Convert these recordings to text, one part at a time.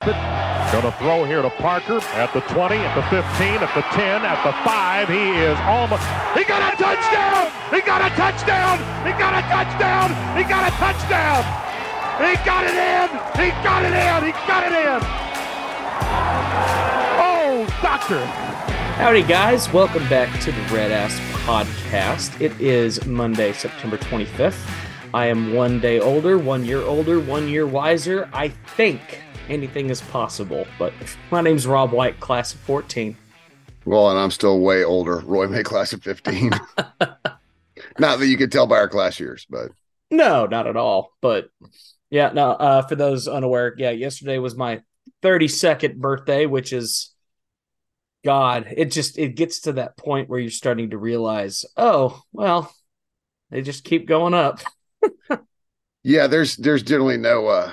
Going to throw here to Parker at the 20, at the 15, at the 10, at the 5. He is almost. He got a touchdown! He got a touchdown! He got a touchdown! He got a touchdown! He got it in! He got it in! He got it in! Oh, doctor! Howdy, guys. Welcome back to the Red Ass Podcast. It is Monday, September 25th. I am one day older, one year older, one year wiser. I think anything is possible. But my name's Rob White, class of 14. Well, and I'm still way older. Roy May, class of 15. not that you could tell by our class years, but. No, not at all. But yeah, no, uh, for those unaware, yeah, yesterday was my 32nd birthday, which is. God, it just it gets to that point where you're starting to realize, oh, well, they just keep going up. yeah, there's there's generally no uh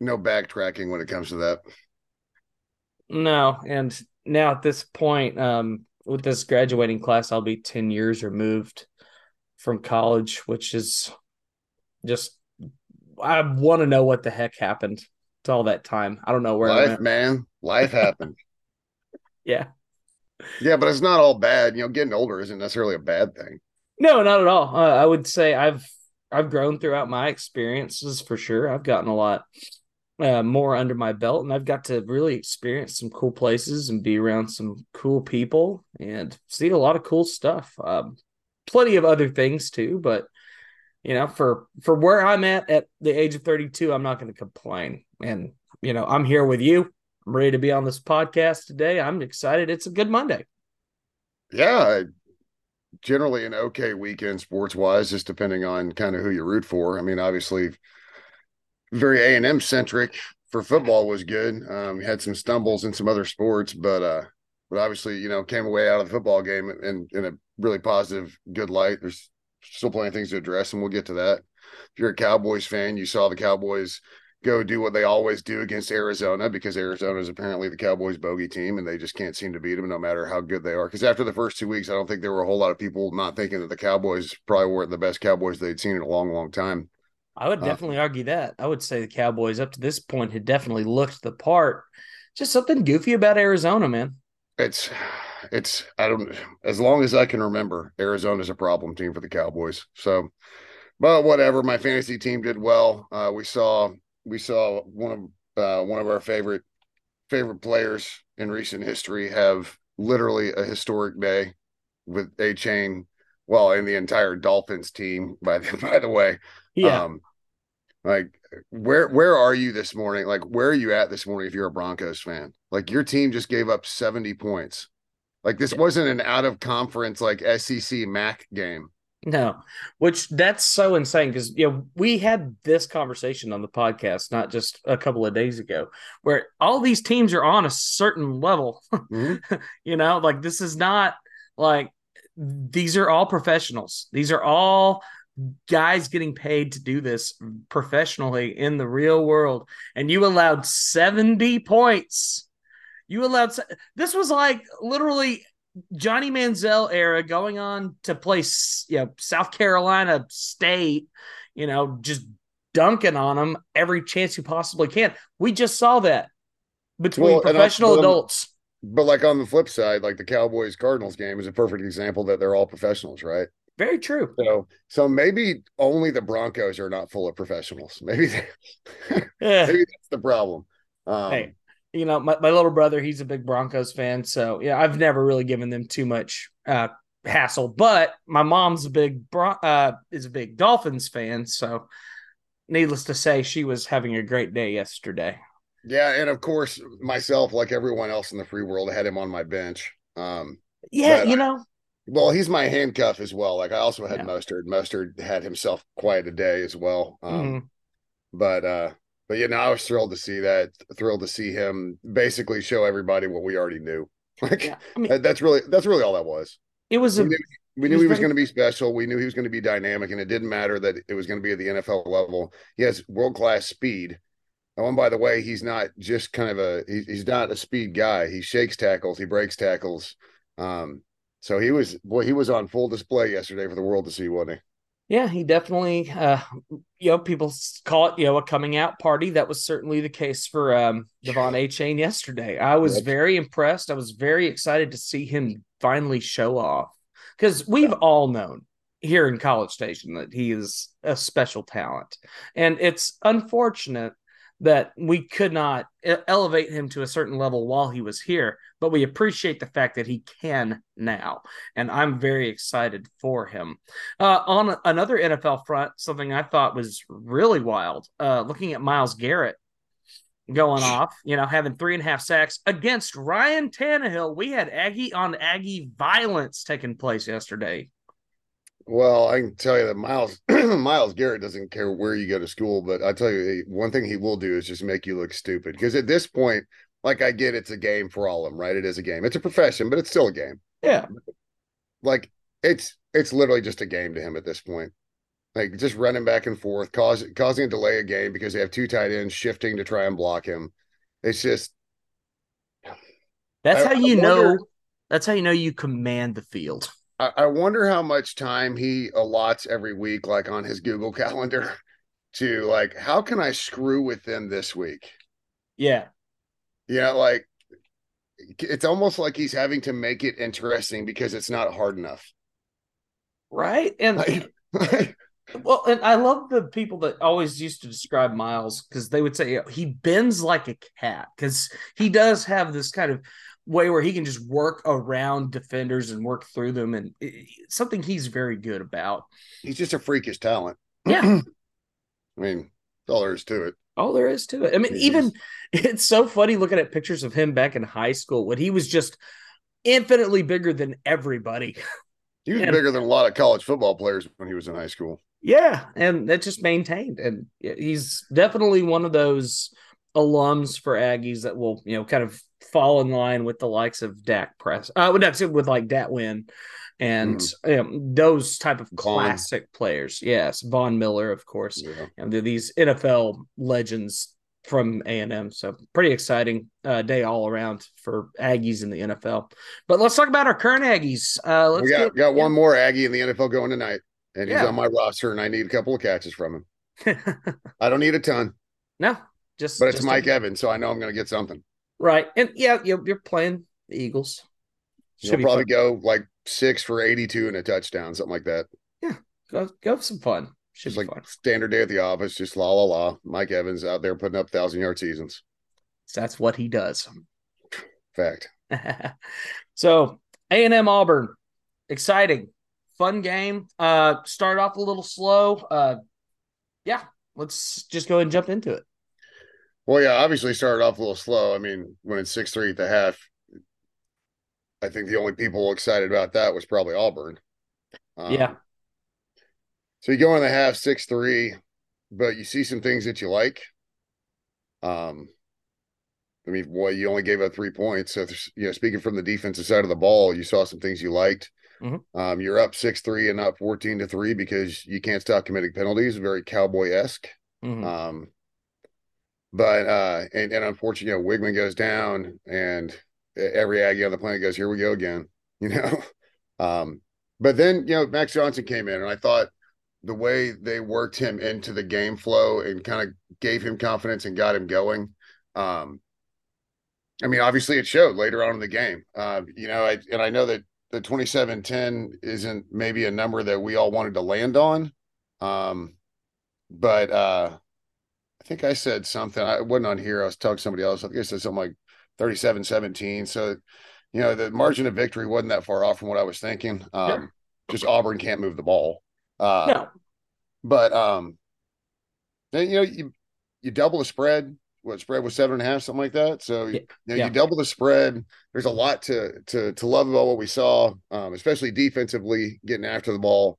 no backtracking when it comes to that. No, and now at this point, um, with this graduating class, I'll be ten years removed from college, which is just I want to know what the heck happened to all that time. I don't know where life, man, life happened. yeah, yeah, but it's not all bad. You know, getting older isn't necessarily a bad thing. No, not at all. Uh, I would say I've I've grown throughout my experiences for sure. I've gotten a lot uh, more under my belt, and I've got to really experience some cool places and be around some cool people and see a lot of cool stuff. Um, plenty of other things too, but you know, for for where I'm at at the age of 32, I'm not going to complain. And you know, I'm here with you. I'm ready to be on this podcast today. I'm excited. It's a good Monday. Yeah, generally an okay weekend sports wise, just depending on kind of who you root for. I mean, obviously very A and M centric for football was good. Um, had some stumbles in some other sports, but uh, but obviously you know came away out of the football game in in a really positive, good light. There's still plenty of things to address, and we'll get to that. If you're a Cowboys fan, you saw the Cowboys go do what they always do against Arizona because Arizona is apparently the Cowboys bogey team and they just can't seem to beat them no matter how good they are. Because after the first two weeks, I don't think there were a whole lot of people not thinking that the Cowboys probably weren't the best Cowboys they'd seen in a long, long time. I would uh, definitely uh, argue that. I would say the Cowboys up to this point had definitely looked the part. Just something goofy about Arizona, man. It's it's I don't as long as I can remember, Arizona's a problem team for the Cowboys. So but whatever, my fantasy team did well. Uh, we saw we saw one of uh, one of our favorite favorite players in recent history have literally a historic day with Achane, well in the entire Dolphins team by the by the way yeah. Um, like where where are you this morning? Like where are you at this morning if you're a Broncos fan? Like your team just gave up 70 points. Like this wasn't an out of conference like SEC MAC game. No, which that's so insane because you know we had this conversation on the podcast not just a couple of days ago, where all these teams are on a certain level. Mm-hmm. you know, like this is not like these are all professionals. These are all guys getting paid to do this professionally in the real world and you allowed 70 points. You allowed this was like literally johnny manziel era going on to play you know south carolina state you know just dunking on them every chance you possibly can. We just saw that between well, professional adults. But like on the flip side like the cowboys cardinals game is a perfect example that they're all professionals right very true. So, so maybe only the Broncos are not full of professionals. Maybe, they, maybe that's the problem. Um, hey, you know, my, my little brother, he's a big Broncos fan. So, yeah, I've never really given them too much uh, hassle. But my mom's a big Bron- uh, is a big Dolphins fan. So, needless to say, she was having a great day yesterday. Yeah, and of course, myself, like everyone else in the free world, had him on my bench. Um, yeah, you know, well, he's my handcuff as well. Like I also had yeah. Mustard. Mostert had himself quite a day as well. Um, mm-hmm. But uh, but yeah, no, I was thrilled to see that. Thrilled to see him basically show everybody what we already knew. Like yeah, I mean, that's really that's really all that was. It was. We a, knew, we knew was he was very... going to be special. We knew he was going to be dynamic, and it didn't matter that it was going to be at the NFL level. He has world class speed. Oh, and by the way, he's not just kind of a he's not a speed guy. He shakes tackles, he breaks tackles. Um, so he was boy, he was on full display yesterday for the world to see, wasn't he? Yeah, he definitely, uh, you know, people call it, you know, a coming out party. That was certainly the case for um, De'Von Achane yesterday. I was very impressed. I was very excited to see him finally show off because we've all known here in College Station that he is a special talent. And it's unfortunate that we could not elevate him to a certain level while he was here, but we appreciate the fact that he can now. And I'm very excited for him. Uh, on another NFL front, something I thought was really wild, uh, looking at Myles Garrett going off, you know, having three and a half sacks against Ryan Tannehill. We had Aggie on Aggie violence taking place yesterday. Well, I can tell you that Myles Myles Garrett doesn't care where you go to school, but I tell you eh, one thing he will do is just make you look stupid. Because at this point, like I get it's a game for all of them, right? It is a game. It's a profession, but it's still a game. Yeah. Like it's it's literally just a game to him at this point. Like just running back and forth, cause, causing a delay a game because they have two tight ends shifting to try and block him. It's just that's I, how you wonder, know that's how you know you command the field. I, wonder how much time he allots every week, like on his Google Calendar, to like, how can I screw with them this week? Yeah. Yeah, like it's almost like he's having to make it interesting because it's not hard enough. Right. And like, like, well, and I love the people that always used to describe Myles because they would say he bends like a cat because he does have this kind of way where he can just work around defenders and work through them, and something he's very good about. He's just a freakish talent. Yeah, I mean, all there is to it. All there is to it. I mean, even it's so funny looking at pictures of him back in high school when he was just infinitely bigger than everybody. He was and, bigger than a lot of college football players when he was in high school. Yeah, and that just maintained, and he's definitely one of those alums for Aggies that will, you know, kind of fall in line with the likes of Dak Press, uh, with, like Dat Win and mm. you know, those type of classic Von. players. Yes, Von Miller, of course, yeah. and these NFL legends from A and M. So pretty exciting uh, day all around for Aggies in the NFL. But let's talk about our current Aggies. Uh, let's we got, get, got one more Aggie in the NFL going tonight, and he's yeah. on my roster, and I need a couple of catches from him. I don't need a ton. No, just but it's just Mike a, Evans, so I know I'm going to get something. Right, and yeah, you're playing the Eagles. Should You'll probably fun. go like six for 82 and a touchdown, something like that. Yeah, go go have some fun. Should just like fun. standard day at the office, just la la la. Mike Evans out there putting up thousand yard seasons. So that's what he does. Fact. so A and M Auburn, exciting, fun game. Uh, start off a little slow. Uh, yeah, let's just go and jump into it. Well, yeah, obviously started off a little slow. I mean, when it's six three at the half, I think the only people excited about that was probably Auburn. Um, yeah. So you go in the half six three, but you see some things that you like. Um, I mean, boy, you only gave up three points. So, you know, speaking from the defensive side of the ball, you saw some things you liked. Mm-hmm. Um, you're up six three and not fourteen to three because you can't stop committing penalties. Very cowboy esque. Mm-hmm. Um, but uh, and, and unfortunately, you know, Weigman goes down, and every Aggie on the planet goes, "Here we go again," you know. um, but then you know, Max Johnson came in, and I thought the way they worked him into the game flow and kind of gave him confidence and got him going. Um, I mean, obviously, it showed later on in the game. Uh, you know, I, and I know that the 27-10 isn't maybe a number that we all wanted to land on. Um, but uh, I think I said something. I wasn't on here. I was talking to somebody else. I think I said something like 37 17. So, you know, the margin of victory wasn't that far off from what I was thinking. Um. Just Auburn can't move the ball. Uh, no. But, um, then, you know, you, you double the spread. What spread was seven and a half, something like that. So yeah. you, know, yeah. you double the spread. There's a lot to to to love about what we saw, um, especially defensively, getting after the ball.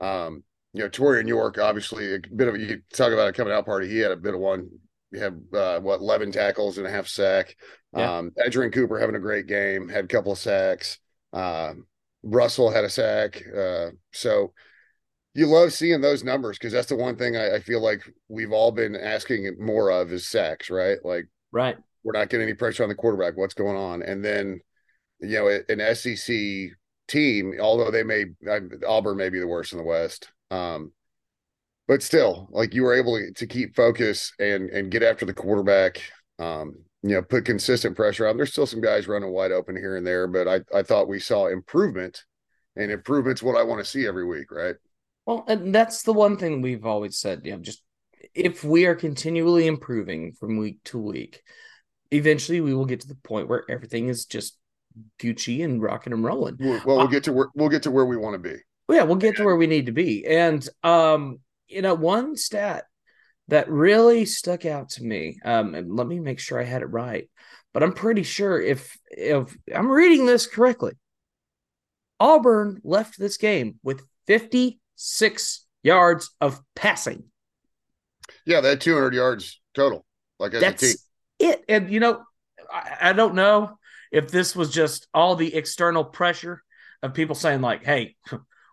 Um, you know, Taurean York, obviously a bit of you talk about a coming out party. He had a bit of one. He had uh, what eleven tackles and a half sack. Yeah. Um, Edgerrin Cooper having a great game, had a couple of sacks. Uh, Russell had a sack. Uh, so you love seeing those numbers because that's the one thing I, I, feel like we've all been asking more of is sacks, right? Like, right. We're not getting any pressure on the quarterback. What's going on? And then, you know, an SEC team, although they may Auburn may be the worst in the West. Um, but still, like you were able to, to keep focus and and get after the quarterback. Um, you know, put consistent pressure on. There's still some guys running wide open here and there, but I I thought we saw improvement, and improvement's what I want to see every week, right? Well, and that's the one thing we've always said. You know, just if we are continually improving from week to week, eventually we will get to the point where everything is just Gucci and rocking and rolling. Well, we'll uh, get to where we'll get to where we want to be. Yeah, we'll get to where we need to be. And um, you know, one stat that really stuck out to me, um, and let me make sure I had it right, but I'm pretty sure if if I'm reading this correctly, Auburn left this game with 56 yards of passing. Yeah, that 200 yards total. Like that's it. And you know, I, I don't know if this was just all the external pressure of people saying like, "Hey,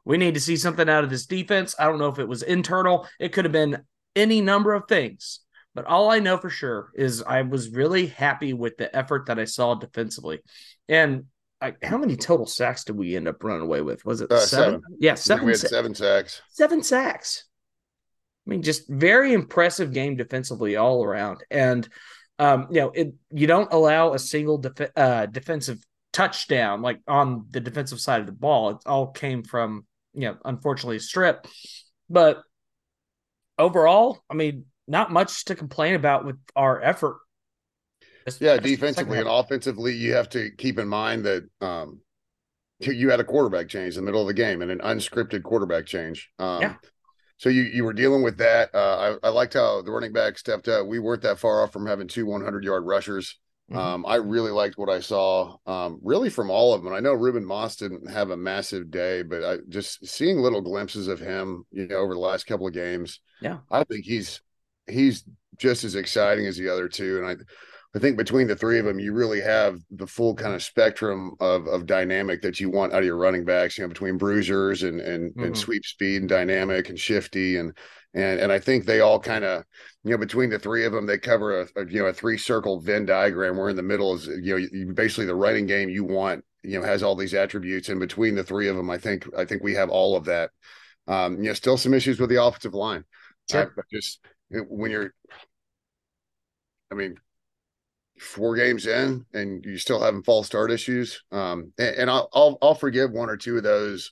we need to see something out of this defense." I don't know if it was internal. It could have been any number of things. But all I know for sure is I was really happy with the effort that I saw defensively. And I, how many total sacks did we end up running away with? Was it uh, seven? seven? Yeah, seven. We had seven sacks. Seven sacks. I mean, just very impressive game defensively all around. And um, you know, it you don't allow a single def- uh, defensive touchdown like on the defensive side of the ball. It all came from you know, unfortunately, strip. But overall, I mean, not much to complain about with our effort. Yeah, defensively and offensively, you have to keep in mind that um, you had a quarterback change in the middle of the game and an unscripted quarterback change. Um, yeah so you you were dealing with that. Uh, I, I liked how the running back stepped up. We weren't that far off from having two 100 yard rushers. Mm-hmm. Um, I really liked what I saw, um, really from all of them. I know Ruben Moss didn't have a massive day, but I just seeing little glimpses of him, you know, over the last couple of games. Yeah, I think he's he's just as exciting as the other two, and I I think between the three of them, you really have the full kind of spectrum of of dynamic that you want out of your running backs. You know, between bruisers and and, mm-hmm. and sweep speed and dynamic and shifty and and and I think they all kind of you know between the three of them they cover a, a, you know a three circle Venn diagram where in the middle is you know you, basically the running game you want you know has all these attributes and between the three of them I think I think we have all of that. Um, you know, still some issues with the offensive line. Sure. Uh, just when you're, I mean, four games in and you still having false start issues. Um, and, and I'll, I'll, I'll forgive one or two of those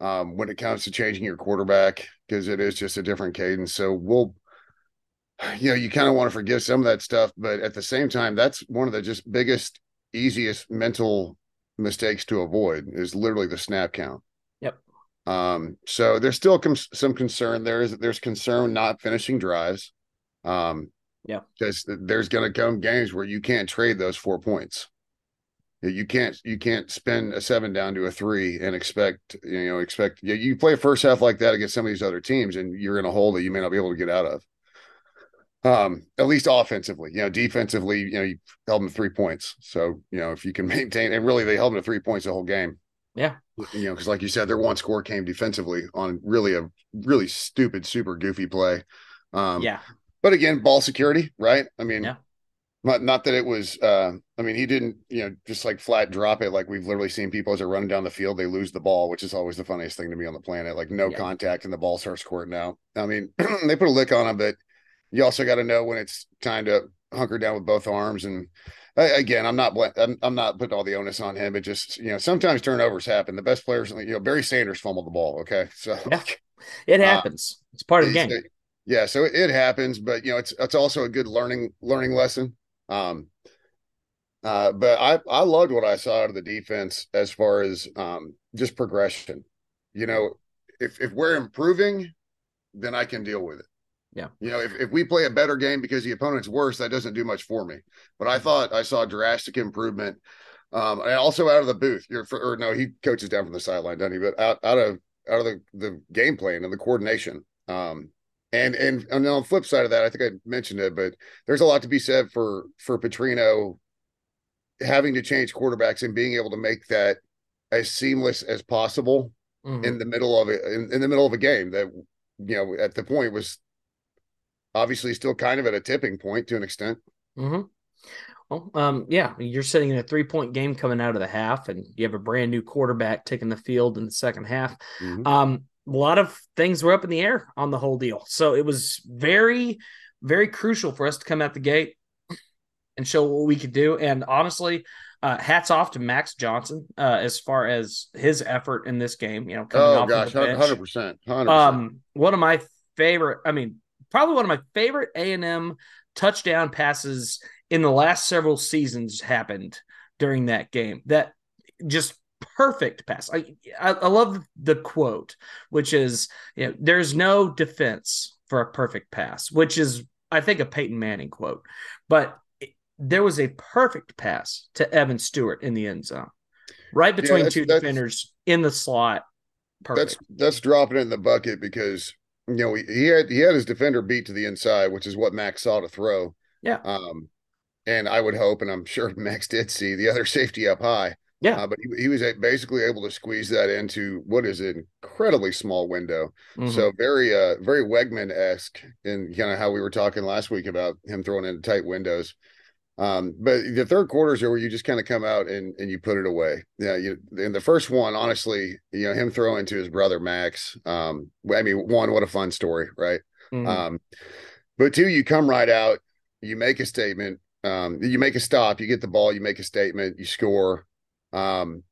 um, when it comes to changing your quarterback because it is just a different cadence. So we'll, you know, you kind of want to forgive some of that stuff, but at the same time, that's one of the just biggest, easiest mental mistakes to avoid is literally the snap count. Yep. Um, so there's still com- some concern. There's there's concern not finishing drives. Um, yeah. Because there's going to come games where you can't trade those four points. You can't you can't spend a seven down to a three and expect you know expect you, you play a first half like that against some of these other teams and you're in a hole that you may not be able to get out of. Um, at least offensively, you know, defensively, you know, you held them three points. So you know if you can maintain and really they held them to three points the whole game. Yeah, you know, because like you said, their one score came defensively on really a really stupid, super goofy play. Um, yeah, but again, ball security, right? I mean, yeah. Not not that it was. Uh, I mean, he didn't, you know, just like flat drop it. Like we've literally seen people as they're running down the field, they lose the ball, which is always the funniest thing to me on the planet. Like no yeah. contact and the ball starts squirting out. I mean, they put a lick on him, but you also got to know when it's time to hunker down with both arms. And again, I'm not I'm, I'm not putting all the onus on him. It just you know sometimes turnovers happen. The best players, you know, Barry Sanders fumbled the ball. Okay, so yeah. it uh, happens. Uh, it's part of the game yeah so it, happens but you know it's it's also a good learning learning lesson um uh but i i loved what i saw out of the defense as far as um just progression. You know if if we're improving then i can deal with it. Yeah. You know if, if we play a better game because the opponent's worse that doesn't do much for me. But i thought i saw drastic improvement um and also out of the booth. You're for, or no he coaches down from the sideline doesn't he? But out out of out of the the game plan and the coordination um and and, and on the flip side of that, I think I mentioned it, but there's a lot to be said for for Petrino having to change quarterbacks and being able to make that as seamless as possible mm-hmm. in the middle of it in, in, the middle of a game that you know at the point was obviously still kind of at a tipping point to an extent. Mm-hmm. Well, um, yeah, you're sitting in a three point game coming out of the half, and you have a brand new quarterback taking the field in the second half. Mm-hmm. Um, a lot of things were up in the air on the whole deal. So it was very, very crucial for us to come out the gate and show what we could do. And honestly, uh, hats off to Max Johnson uh, as far as his effort in this game. You know, oh gosh, hundred percent, Um, one of my favorite. I mean, probably one of my favorite A and M touchdown passes in the last several seasons happened during that game. That just perfect pass. I, I, I love the quote, which is, you know, there's no defense for a perfect pass, which is I think a Peyton Manning quote, but there was a perfect pass to Evan Stewart in the end zone, right between yeah, two defenders in the slot. Perfect. That's that's dropping it in the bucket because you know he, he had he had his defender beat to the inside, which is what Max saw to throw. Yeah. Um, and I would hope, and I'm sure Max did see the other safety up high. Yeah. Uh, but he, he, was basically able to squeeze that into what is an incredibly small window. Mm-hmm. So very, uh, very Weigman esque in kind of how we were talking last week about him throwing into tight windows. Um, but the third quarters are where you just kind of come out and, and you put it away. Yeah. You, in the first one, honestly, you know, him throwing to his brother Max. Um, I mean, one, what a fun story, right? Mm-hmm. Um, but two, you come right out, you make a statement, um, you make a stop, you get the ball, you make a statement, you score. Um,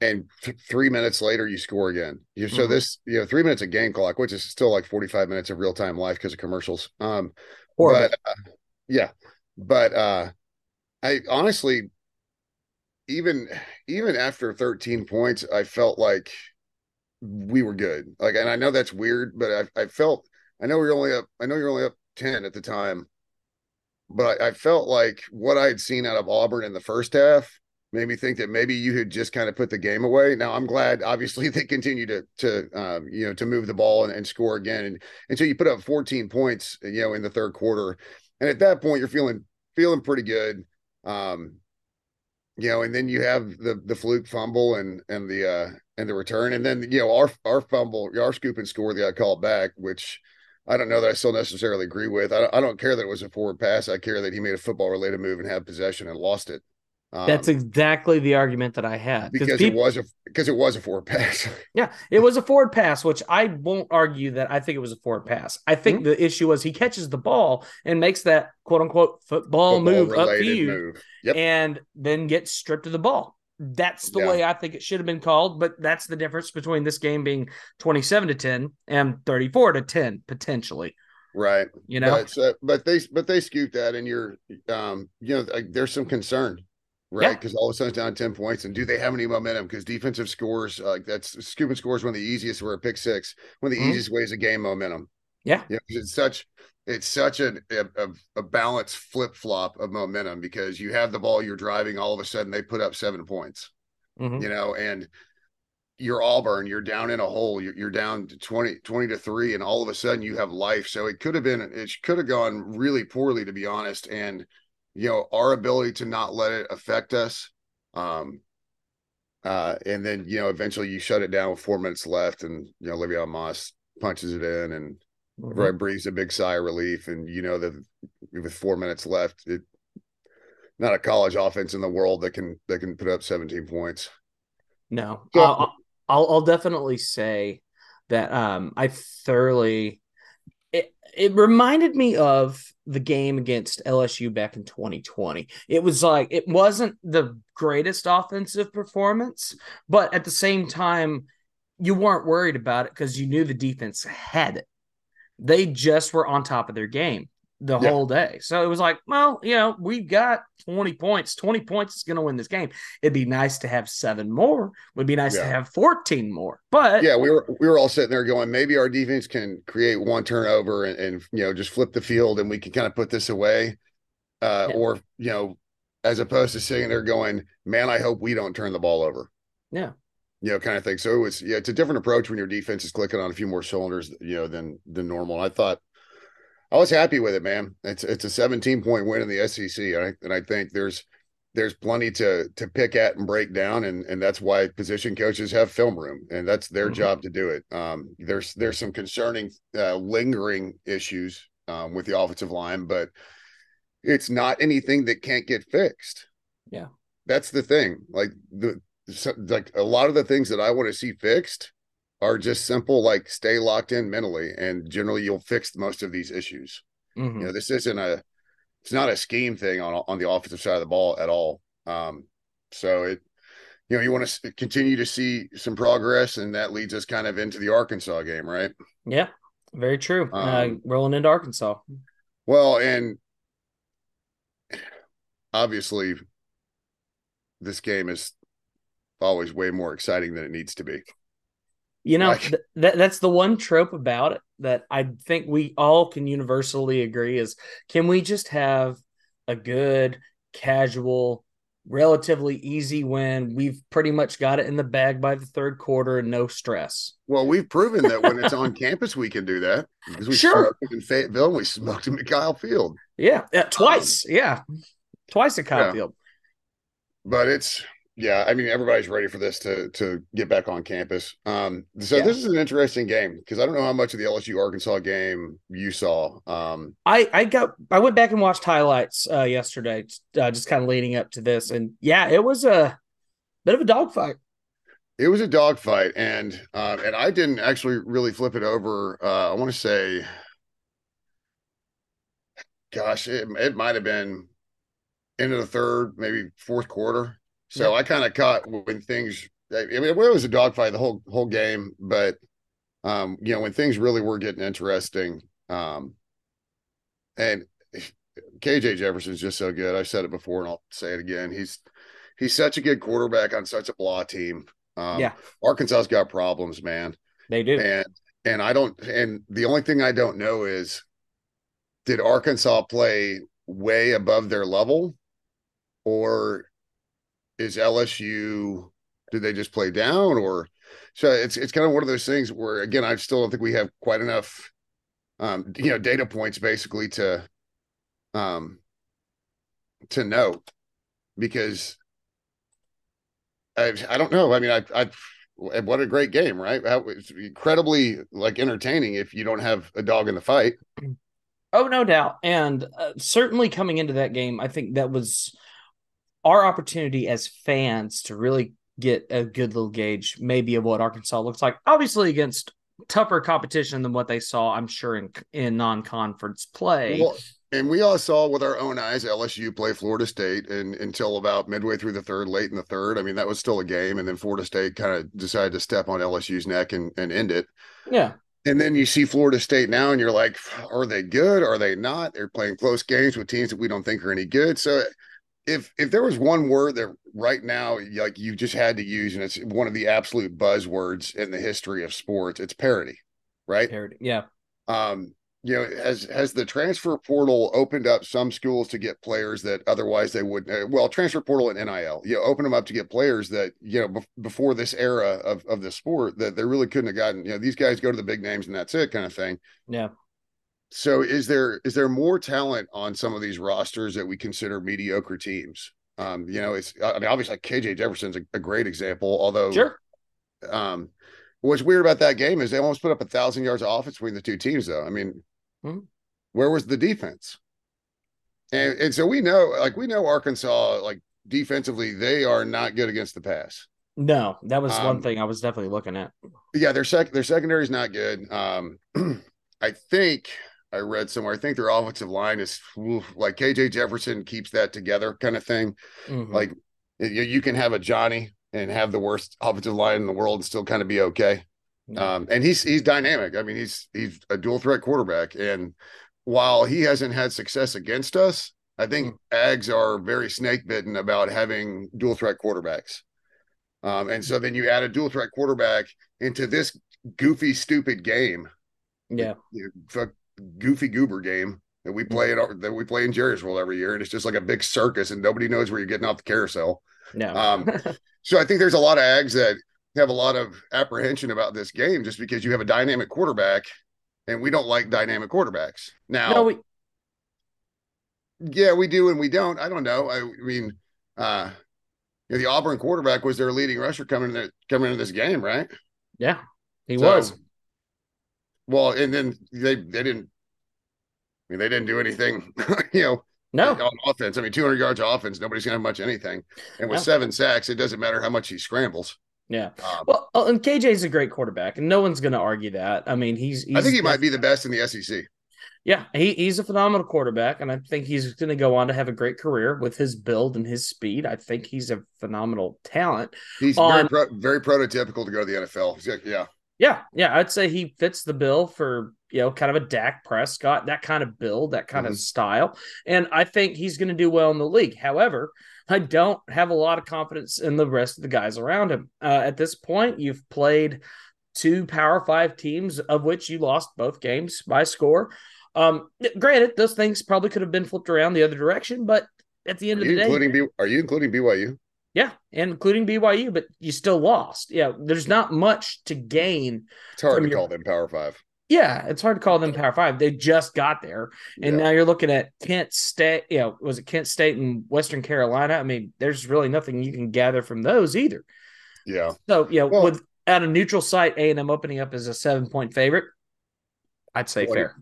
and th- three minutes later, you score again. You, so mm-hmm. this, you know, three minutes of game clock, which is still like 45 minutes of real time life because of commercials. Um, but uh, yeah, but uh I honestly even even after 13 points, I felt like we were good. Like, and I know that's weird, but I, I felt I know we are only up. I know you're only up 10 at the time, but I, I felt like what I had seen out of Auburn in the first half made me think that maybe you had just kind of put the game away. Now I'm glad, obviously, they continue to to um, you know to move the ball and, and score again, and until so you put up 14 points, you know, in the third quarter, and at that point, you're feeling feeling pretty good. Um, you know, and then you have the the fluke fumble and and the uh and the return, and then you know our our fumble, our scoop and score that got called back, which I don't know that I still necessarily agree with. I don't, I don't care that it was a forward pass. I care that he made a football related move and had possession and lost it. Um, That's exactly the argument that I had because people, it was a because it was a forward pass. yeah, it was a forward pass, which I won't argue that I think it was a forward pass. I think mm-hmm. the issue was he catches the ball and makes that quote unquote football, football move upfield, yep. and then gets stripped of the ball. That's the yeah. way I think it should have been called, but that's the difference between this game being 27 to 10 and 34 to 10 potentially. Right. You know, but, uh, but they but they scooped that and you're um you know like, there's some concern right? Because yeah. all of a sudden it's down 10 points. And do they have any momentum? Because defensive scores, like uh, that's scooping scores one of the easiest for a pick six, one of the mm-hmm. easiest ways to gain momentum. Yeah. Yeah. it's such it's such a a, a balanced flip flop of momentum because you have the ball, you're driving, all of a sudden they put up seven points. Mm-hmm. You know, and you're Auburn, you're down in a hole, you're, you're down to 20, 20 to three, and all of a sudden you have life. So it could have been, it could have gone really poorly, to be honest. And you know our ability to not let it affect us um uh and then you know eventually you shut it down with four minutes left and you know Le'Veon Moss punches it in and mm-hmm. right breathes a big sigh of relief. And you know that with four minutes left it not a college offense in the world that can that can put up 17 points. No. So, I'll, I'll i'll definitely say that um i thoroughly it, reminded me of the game against LSU back in 2020. It was like it wasn't the greatest offensive performance, but at the same time, you weren't worried about it because you knew the defense had it. They just were on top of their game the yeah. whole day. So it was like, well, you know, we've got 20 points. 20 points is going to win this game. It'd be nice to have seven more. Would be nice yeah. to have 14 more. But yeah, we were we were all sitting there going, maybe our defense can create one turnover and, and you know just flip the field and we can kind of put this away. Uh, yeah. or you know, as opposed to sitting there going, man, I hope we don't turn the ball over. Yeah. You know, kind of thing. So it was yeah, it's a different approach when your defense is clicking on a few more cylinders, you know, than than normal. I thought I was happy with it, man. It's it's a 17 point win in the SEC, and I, and I think there's there's plenty to to pick at and break down, and and that's why position coaches have film room, and that's their mm-hmm. job to do it. Um, there's there's some concerning uh, lingering issues um, with the offensive line, but it's not anything that can't get fixed. Yeah, that's the thing. Like the so, like a lot of the things that I want to see fixed are just simple, like stay locked in mentally, and generally you'll fix most of these issues. Mhm. You know, this isn't a it's not a scheme thing on on the offensive side of the ball at all. Um, so it you know you want to continue to see some progress, and that leads us kind of into the Arkansas game, right? Yeah, very true. uh, Um, rolling into Arkansas. Well, and obviously, this game is always way more exciting than it needs to be. You know, th- that's the one trope about it that I think we all can universally agree is can we just have a good, casual, relatively easy win? We've pretty much got it in the bag by the third quarter and no stress. Well, we've proven that when it's on campus, we can do that because we Sure. in Fayetteville and we smoked them at Kyle Field. Yeah, yeah twice. yeah, twice at Kyle Um, yeah. Field. But it's yeah, I mean everybody's ready for this to to get back on campus. Um, so Yeah. this is an interesting game because I don't know how much of the LSU Arkansas game you saw. Um, I I got I went back and watched highlights uh, yesterday, uh, just kind of leading up to this, and yeah, it was a bit of a dogfight. it was a dogfight, and uh, and I didn't actually really flip it over. Uh, I want to say, gosh, it it might have been into the third, maybe fourth quarter. So Yeah. I kind of caught when things. I mean, it was a dogfight the whole whole game, but um, you know, when things really were getting interesting, um, and KJ Jefferson's just so good. I've said it before, and I'll say it again. He's he's such a good quarterback on such a blah team. Um, Yeah. Arkansas's got problems, man, They do. and and I don't. And the only thing I don't know is, did Arkansas play way above their level, or is LSU? Did they just play down, or so? It's it's kind of one of those things where again, I still don't think we have quite enough, um, you know, data points basically to, um, to know, because I I don't know. I mean, I I what a great game, right? How, it's incredibly like entertaining if you don't have a dog in the fight. Oh, no doubt. And uh, certainly coming into that game, I think that was our opportunity as fans to really get a good little gauge, maybe, of what Arkansas looks like. Obviously, against tougher competition than what they saw, I'm sure, in, in non conference play. Well, and we all saw with our own eyes LSU play Florida State, and until about midway through the third, late in the third, I mean that was still a game, and then Florida State kind of decided to step on LSU's neck and, and end it. yeah. And then you see Florida State now, and you're like, are they good? Are they not? They're playing close games with teams that we don't think are any good. So, if if there was one word that right now, like you just had to use, and it's one of the absolute buzzwords in the history of sports, it's parity, right? Parody. Yeah. um you know has has the transfer portal opened up some schools to get players that otherwise they would uh, well transfer portal and nil you know open them up to get players that you know bef- before this era of of the sport that they really couldn't have gotten you know these guys go to the big names and that's it kind of thing Yeah. So is there is there more talent on some of these rosters that we consider mediocre teams um you know it's i mean obviously like kj jefferson's a, a great example although Sure. um, what's weird about that game is they almost put up a thousand yards of offense between the two teams, though. I mean, Mhm. where was the defense? And and so we know, like we know Arkansas, like defensively, they are not good against the pass. No, that was one Um, thing I was definitely looking at. Yeah, their sec their secondary is not good. Um, I think I read somewhere. I think their offensive line is oof, like KJ Jefferson keeps that together, kind of thing. Mhm. Like you, you can have a Johnny and have the worst offensive line in the world and still kind of be okay. Yeah. Um, and he's he's dynamic. I mean, he's he's a dual threat quarterback. And while he hasn't had success against us, I think Ags are very snake bitten about having dual threat quarterbacks. Um, and so then you add a dual threat quarterback into this goofy, stupid game, yeah. you fuck, goofy goober game that we play in our, that we play in Jerry's World every year, and it's just like a big circus, and nobody knows where you're getting off the carousel. No. Um, So I think there's a lot of Ags that have a lot of apprehension about this game just because you have a dynamic quarterback, and we don't like dynamic quarterbacks. Now, no, we, yeah, we do and we don't. I don't know. I, mean, uh, you know, the Auburn quarterback was their leading rusher coming in coming into this game, right? yeah, he So- was. Well, and then they they didn't. I mean, they didn't do anything, you know, No, on offense. I mean, 200 yards of offense, nobody's gonna have much anything. And with No. seven sacks, it doesn't matter how much he scrambles. Yeah. Um, well, uh, and KJ's a great quarterback, and no one's going to argue that. I mean, he's, he's I think he might be the best in the SEC. Yeah, he, he's a phenomenal quarterback, and I think he's going to go on to have a great career with his build and his speed. I think he's a phenomenal talent. He's very, pro- very prototypical to go to the NFL. Yeah. Yeah, yeah, I'd say he fits the bill for you know kind of a Dak Prescott, that kind of build, that kind mm-hmm. of style, and I think he's going to do well in the league. However, I don't have a lot of confidence in the rest of the guys around him. Uh, at this point, you've played two Power Five teams, of which you lost both games by score. Um, granted, those things probably could have been flipped around the other direction, but at the end are of the day, including B- are you including BYU? Yeah, including BYU, but you still lost. Yeah, there's not much to gain. It's hard to your... call them Power Five. Yeah, it's hard to call them Power Five. They just got there, and yeah. now you're looking at Kent State. You know, was it Kent State and Western Carolina? I mean, there's really nothing you can gather from those either. Yeah. So yeah, well, with at a neutral site, A and M opening up as a seven point favorite, I'd say fair.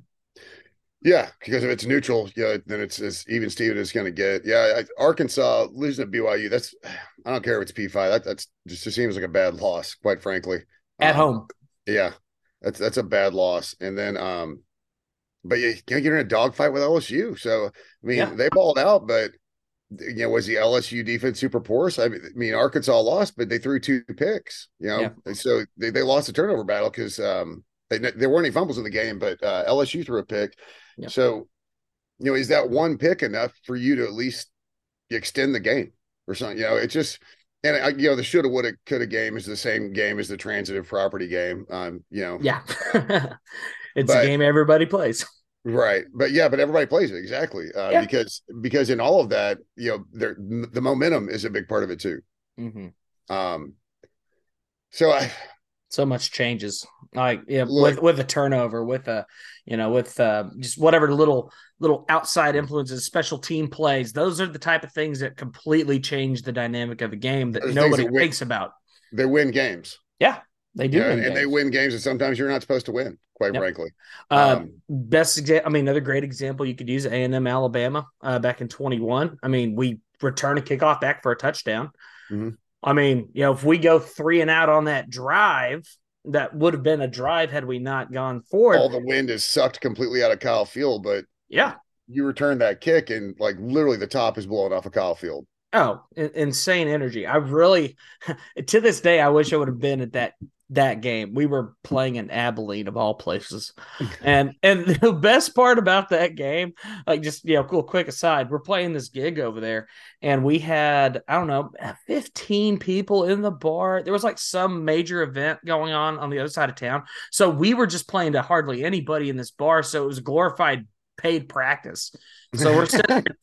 Yeah, because if it's neutral, yeah, then it's as even Steven is going to get. Yeah, I, Arkansas losing to BYU. That's I don't care if it's P five. That that's just, seems like a bad loss, quite frankly. At um, home. Yeah, that's that's a bad loss. And then, um, but you can't get in a dogfight with LSU. So I mean, yeah. they balled out, but you know, was the LSU defense super porous? I mean, Arkansas lost, but they threw two picks. You know, yeah. so they, they lost the turnover battle because um, they, there weren't any fumbles in the game, but uh, LSU threw a pick. Yeah. So, you know, is that one pick enough for you to at least extend the game or something? You know, it's just, and I, you know, the shoulda, woulda, coulda game is the same game as the transitive property game. Um, you know, yeah, it's but, a game everybody plays. Right, but yeah, but everybody plays it exactly uh, yeah. because because in all of that, you know, there the momentum is a big part of it too. Mm-hmm. Um, so I so much changes like yeah, with with a turnover with a you know with uh, just whatever little little outside influences special team plays those are the type of things that completely change the dynamic of a game that nobody that thinks about they win games yeah they do yeah, and games. they win games and sometimes you're not supposed to win quite yep. frankly uh, um, best example i mean another great example you could use a&m alabama uh, back in 21 i mean we return a kickoff back for a touchdown mm-hmm. I mean, you know, if we go three and out on that drive, that would have been a drive had we not gone forward. All the wind is sucked completely out of Kyle Field, but yeah, you return that kick and like literally the top is blowing off of Kyle Field. Oh, insane energy! I really, to this day, I wish I would have been at that that game. We were playing in Abilene of all places. and and the best part about that game, like just you know, cool quick aside, we're playing this gig over there and we had, I don't know, 15 people in the bar. There was like some major event going on on the other side of town. So we were just playing to hardly anybody in this bar, so it was glorified paid practice. So we're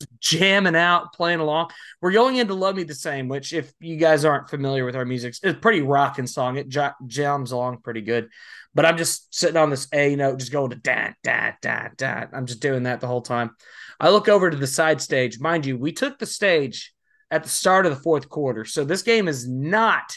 jamming out, playing along. We're going into "Love Me the Same," which, if you guys aren't familiar with our music, it's a pretty rocking song. It j- jams along pretty good. But I'm just sitting on this A note, just going to da da da da. I'm just doing that the whole time. I look over to the side stage. Mind you, we took the stage at the start of the fourth quarter, so this game is not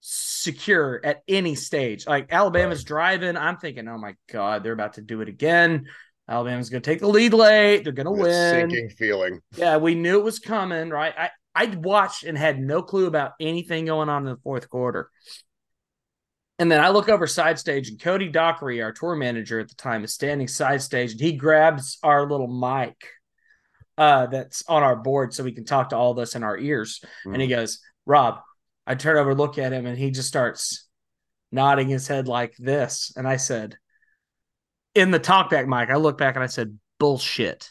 secure at any stage. Like Alabama's right. driving, I'm thinking, oh my god, they're about to do it again. Alabama's going to take the lead late. They're going to win. Sinking feeling. Yeah, we knew it was coming, right? I I watched and had no clue about anything going on in the fourth quarter. And then I look over side stage, and Cody Dockery, our tour manager at the time, is standing side stage, and he grabs our little mic uh, that's on our board so we can talk to all of us in our ears. Mm. And he mm. goes, Rob, I turn over, look at him, and he just starts nodding his head like this. And I said, in the talkback mic, I look back and I said, bullshit.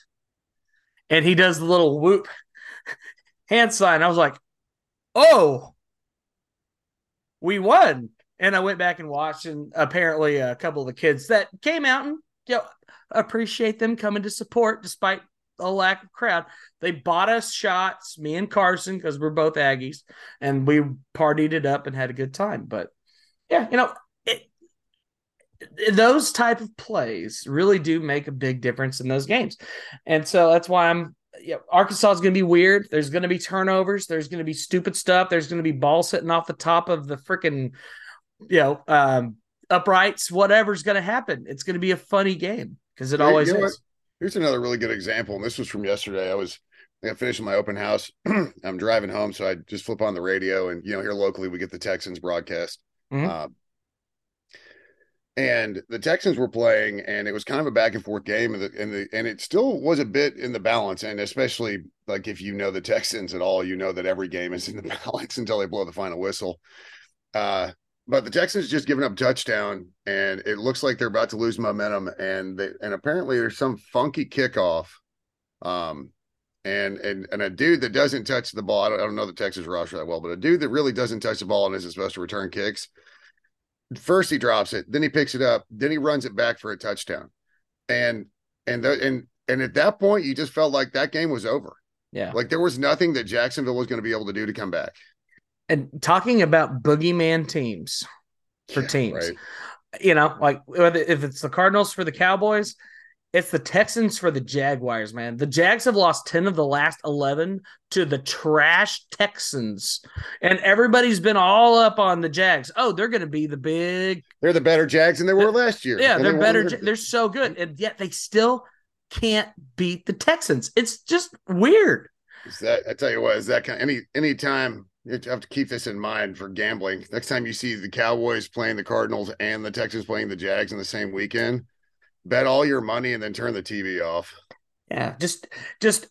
And he does the little whoop hand sign. I was like, oh, we won. And I went back and watched, and apparently a couple of the kids that came out and you know, appreciate them coming to support despite a lack of crowd. They bought us shots, me and Carson, because we're both Aggies, and we partied it up and had a good time. But yeah, you know, those type of plays really do make a big difference in those games. And so that's why I'm yeah, Arkansas is going to be weird. There's going to be turnovers. There's going to be stupid stuff. There's going to be ball sitting off the top of the freaking, you know, um, uprights. Whatever's going to happen, it's going to be a funny game because it always you know is. Here's another really good example, and this was from yesterday. I was I got finished my open house. I'm driving home, so I just flip on the radio, and you know, here locally we get the Texans broadcast. Mhm. Uh, and the Texans were playing, and it was kind of a back and forth game, and the, and the and it still was a bit in the balance, and especially like if you know the Texans at all, you know that every game is in the balance until they blow the final whistle. Uh, but the Texans just given up touchdown, and it looks like they're about to lose momentum, and they and apparently there's some funky kickoff, um, and and and a dude that doesn't touch the ball. I don't, I don't know the Texas roster that well, but a dude that really doesn't touch the ball and isn't supposed to return kicks. First he drops it, then he picks it up, then he runs it back for a touchdown, and and the, and and at that point you just felt like that game was over. Yeah. Like there was nothing that Jacksonville was going to be able to do to come back. And talking about boogeyman teams for Yeah, teams, right. you know, like whether if it's the Cardinals for the Cowboys, it's the Texans for the Jaguars, man. The Jags have lost 10 of the last 11 to the trash Texans. And everybody's been all up on the Jags. Oh, they're going to be the big They're the better Jags than they were last year. Yeah, they're they better. their- They're so good, and yet they still can't beat the Texans. It's just weird. Is that I tell you what, is that kind of, any any time you have to keep this in mind for gambling. Next time you see the Cowboys playing the Cardinals and the Texans playing the Jags in the same weekend, bet all your money and then turn the TV off. Yeah, just just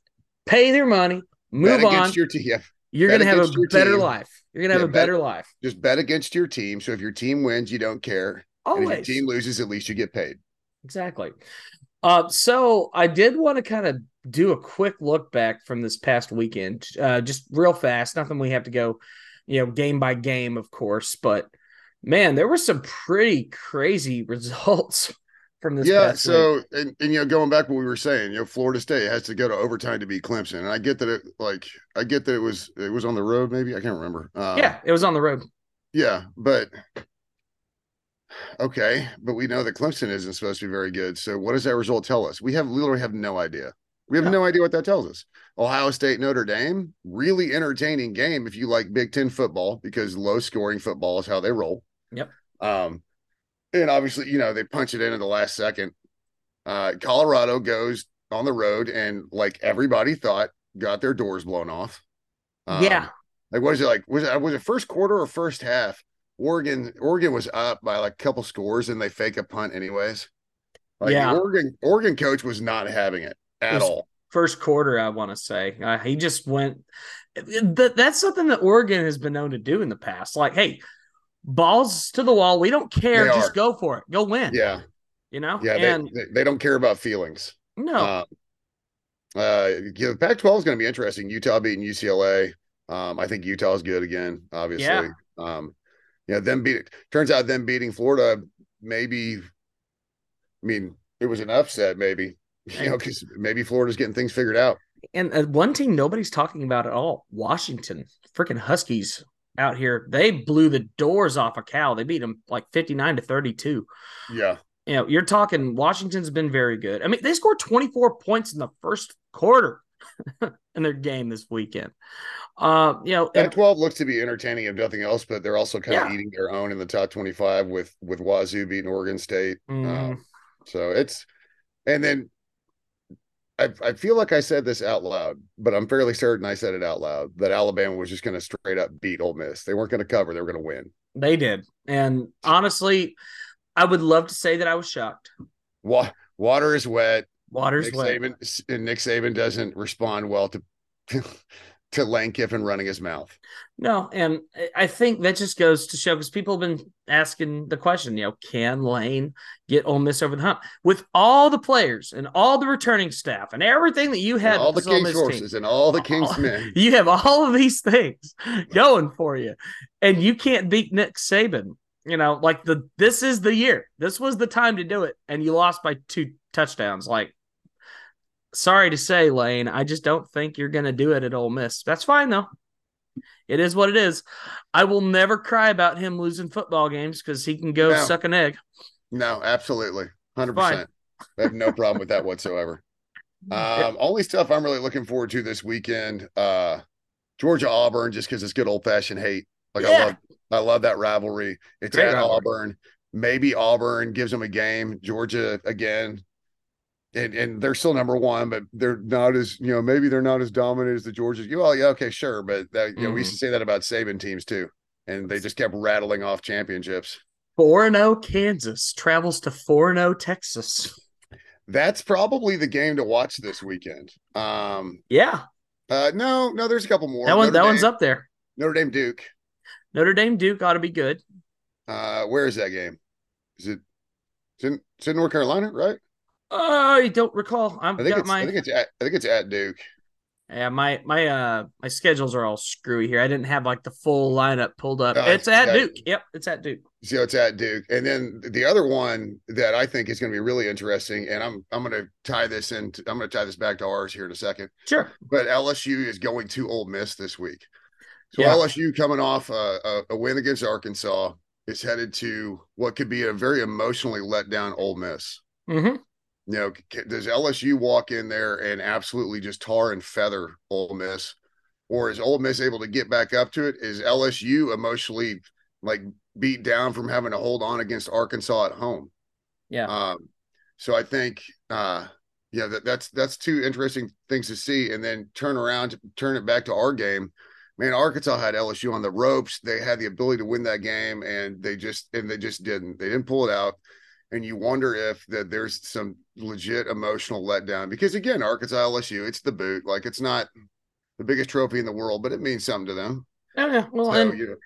pay their money, move on. your team. Yeah, You're bet gonna have a better team. life. You're gonna have Yeah, a bet- better life. just bet against your team. So if your team wins, you don't care. And if your Always. team loses, at least you get paid. Exactly. Uh, so I did want to kind of do a quick look back from this past weekend, uh, just real fast. Nothing we have to go, you know, game by game, of course, but man, there were some pretty crazy results from this. yeah. past week. So and, and you know, going back to what we were saying, you know, Florida State has to go to overtime to beat Clemson. And I get that it like I get that it was it was on the road, maybe. I can't remember. Um, yeah, it was on the road. Yeah, but okay, but we know that Clemson isn't supposed to be very good. So what does that result tell us? We have literally have no idea. We have Yeah. no idea what that tells us. Ohio State, Notre Dame, really entertaining game if you like Big Ten football because low scoring football is how they roll. Yep. Um, and obviously, you know, they punch it in at the last second. Uh, Colorado goes on the road and like everybody thought got their doors blown off. Um, yeah, like what is it like? Was it was it first quarter or first half? Oregon Oregon was up by like a couple scores and they fake a punt anyways. Like Yeah. Oregon Oregon coach was not having it at Was- all. first quarter. I want to say uh, he just went. That that's something that Oregon has been known to do in the past. Like, hey, balls to the wall. We don't care. They Just are. go for it. Go win. Yeah, you know. yeah. and they, they don't care about feelings. no, Um, uh, yeah, the Pac-12 is going to be interesting. Utah beating UCLA. Um, I think Utah is good again. Obviously. Yeah. Um, yeah. Them beat. it. Turns out them beating Florida maybe. I mean, it was an upset. Maybe you know because maybe Florida's getting things figured out. and uh, one team nobody's talking about at all. Washington, freaking Huskies out here. They blew the doors off of Cal. They beat them like fifty nine to thirty two. Yeah. You know, you're talking Washington's been very good. I mean, they scored 24 points in the first quarter in their game this weekend. Uh, you know, and- Pac 12 looks to be entertaining if nothing else, but they're also kind of eating their own in the top 25 with with Wazoo beating Oregon State. Mhm. Um, so it's and then I I feel like I said this out loud, but I'm fairly certain I said it out loud that Alabama was just going to straight up beat Ole Miss. They weren't going to cover; they were going to win. they did. And honestly, I would love to say that I was shocked. Wa- water is wet. Water's Nick wet. Saban and Nick Saban doesn't respond well to to Lane Kiffin running his mouth. No, and I- think that just goes to show because people have been asking the question, you know, can Lane get Ole Miss over the hump with all the players and all the returning staff and everything that you had all the King's Miss team? horses and all the King's All- men. You have all of these things going for you, and you can't beat Nick Saban. You know, like the this is the year. This was the time to do it, and you lost by two touchdowns. Like, sorry to say, Lane, I just don't think you're going to do it at Ole Miss. That's fine though. It is what it is. I will never cry about him losing football games because he can go No. suck an egg. No, absolutely. 100%. Fine. I have no problem with that whatsoever. Um, only stuff I'm really looking forward to this weekend, uh, Georgia Auburn, just because it's good old fashioned hate. Like I love, I love that rivalry. It's Great at rivalry. Auburn. Maybe Auburn gives them a game. Georgia again. And and they're still number one, but they're not as you know maybe they're not as dominant as the Georgias. Well, yeah, okay, sure, but that, you know we used to say that about Saban teams too, and they just kept rattling off championships. Four and zero Kansas travels to four and zero Texas. That's probably the game to watch this weekend. Um, yeah. Uh, no, no, there's a couple more. That one, Notre that Dame, one's up there. Notre Dame Duke. Notre Dame Duke ought to be good. Uh, where is that game? Is it? It's in, it's in North Carolina, right? I don't recall. I'm I think it's, my, I think it's at I think it's at Duke. Yeah, my my uh my schedules are all screwy here. I didn't have like the full lineup pulled up. Uh, it's at. Duke. Yep, it's at Duke. So it's at Duke. And then the other one that I think is going to be really interesting, and I'm I'm going to tie this in. I'm going to tie this back to ours here in a second. Sure. But LSU is going to Ole Miss this week. So yeah. LSU coming off a, a, a win against Arkansas is headed to what could be a very emotionally let down Ole Miss. Mm-hmm. You know, does LSU walk in there and absolutely just tar and feather Ole Miss, or is Ole Miss able to get back up to it? Is LSU emotionally like beat down from having to hold on against Arkansas at home? Yeah. Um, so I think, uh, yeah, that, that's that's two interesting things to see, and then turn around, turn it back to our game. Man, Arkansas had LSU on the ropes. They had the ability to win that game, and they just and they just didn't. They didn't pull it out and you wonder if that there's some legit emotional letdown because again arkansas lsu it's the boot like it's not the biggest trophy in the world but it means something to them. Oh, yeah. Well so, you know,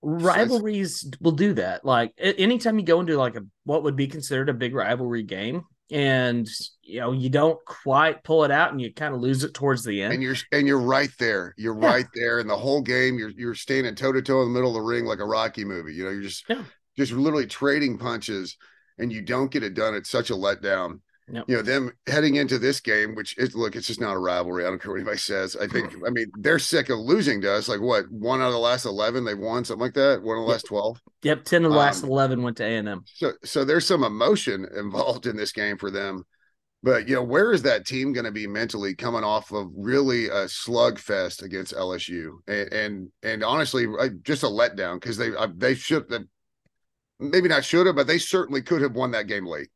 rivalries will do that. Like anytime you go into like a what would be considered a big rivalry game and you know you don't quite pull it out and you kind of lose it towards the end. And you're and you're right there. You're yeah. right there in the whole game. You're you're standing toe to toe in the middle of the ring like a rocky movie you know you're just yeah. just literally trading punches and you don't get it done, it's such a letdown. Yep. You know, them heading into this game, which is look, it's just not a rivalry. I don't care what anybody says. I think, I mean, they're sick of losing to us. Like what, one out of the last eleven they've won, something like that. One of the last twelve. Yep, ten of the last um, eleven went to A and M. So, so there's some emotion involved in this game for them. But you know, where is that team going to be mentally coming off of really a slugfest against LSU, and and, and honestly, just a letdown because they they should maybe not should have, but they certainly could have won that game late.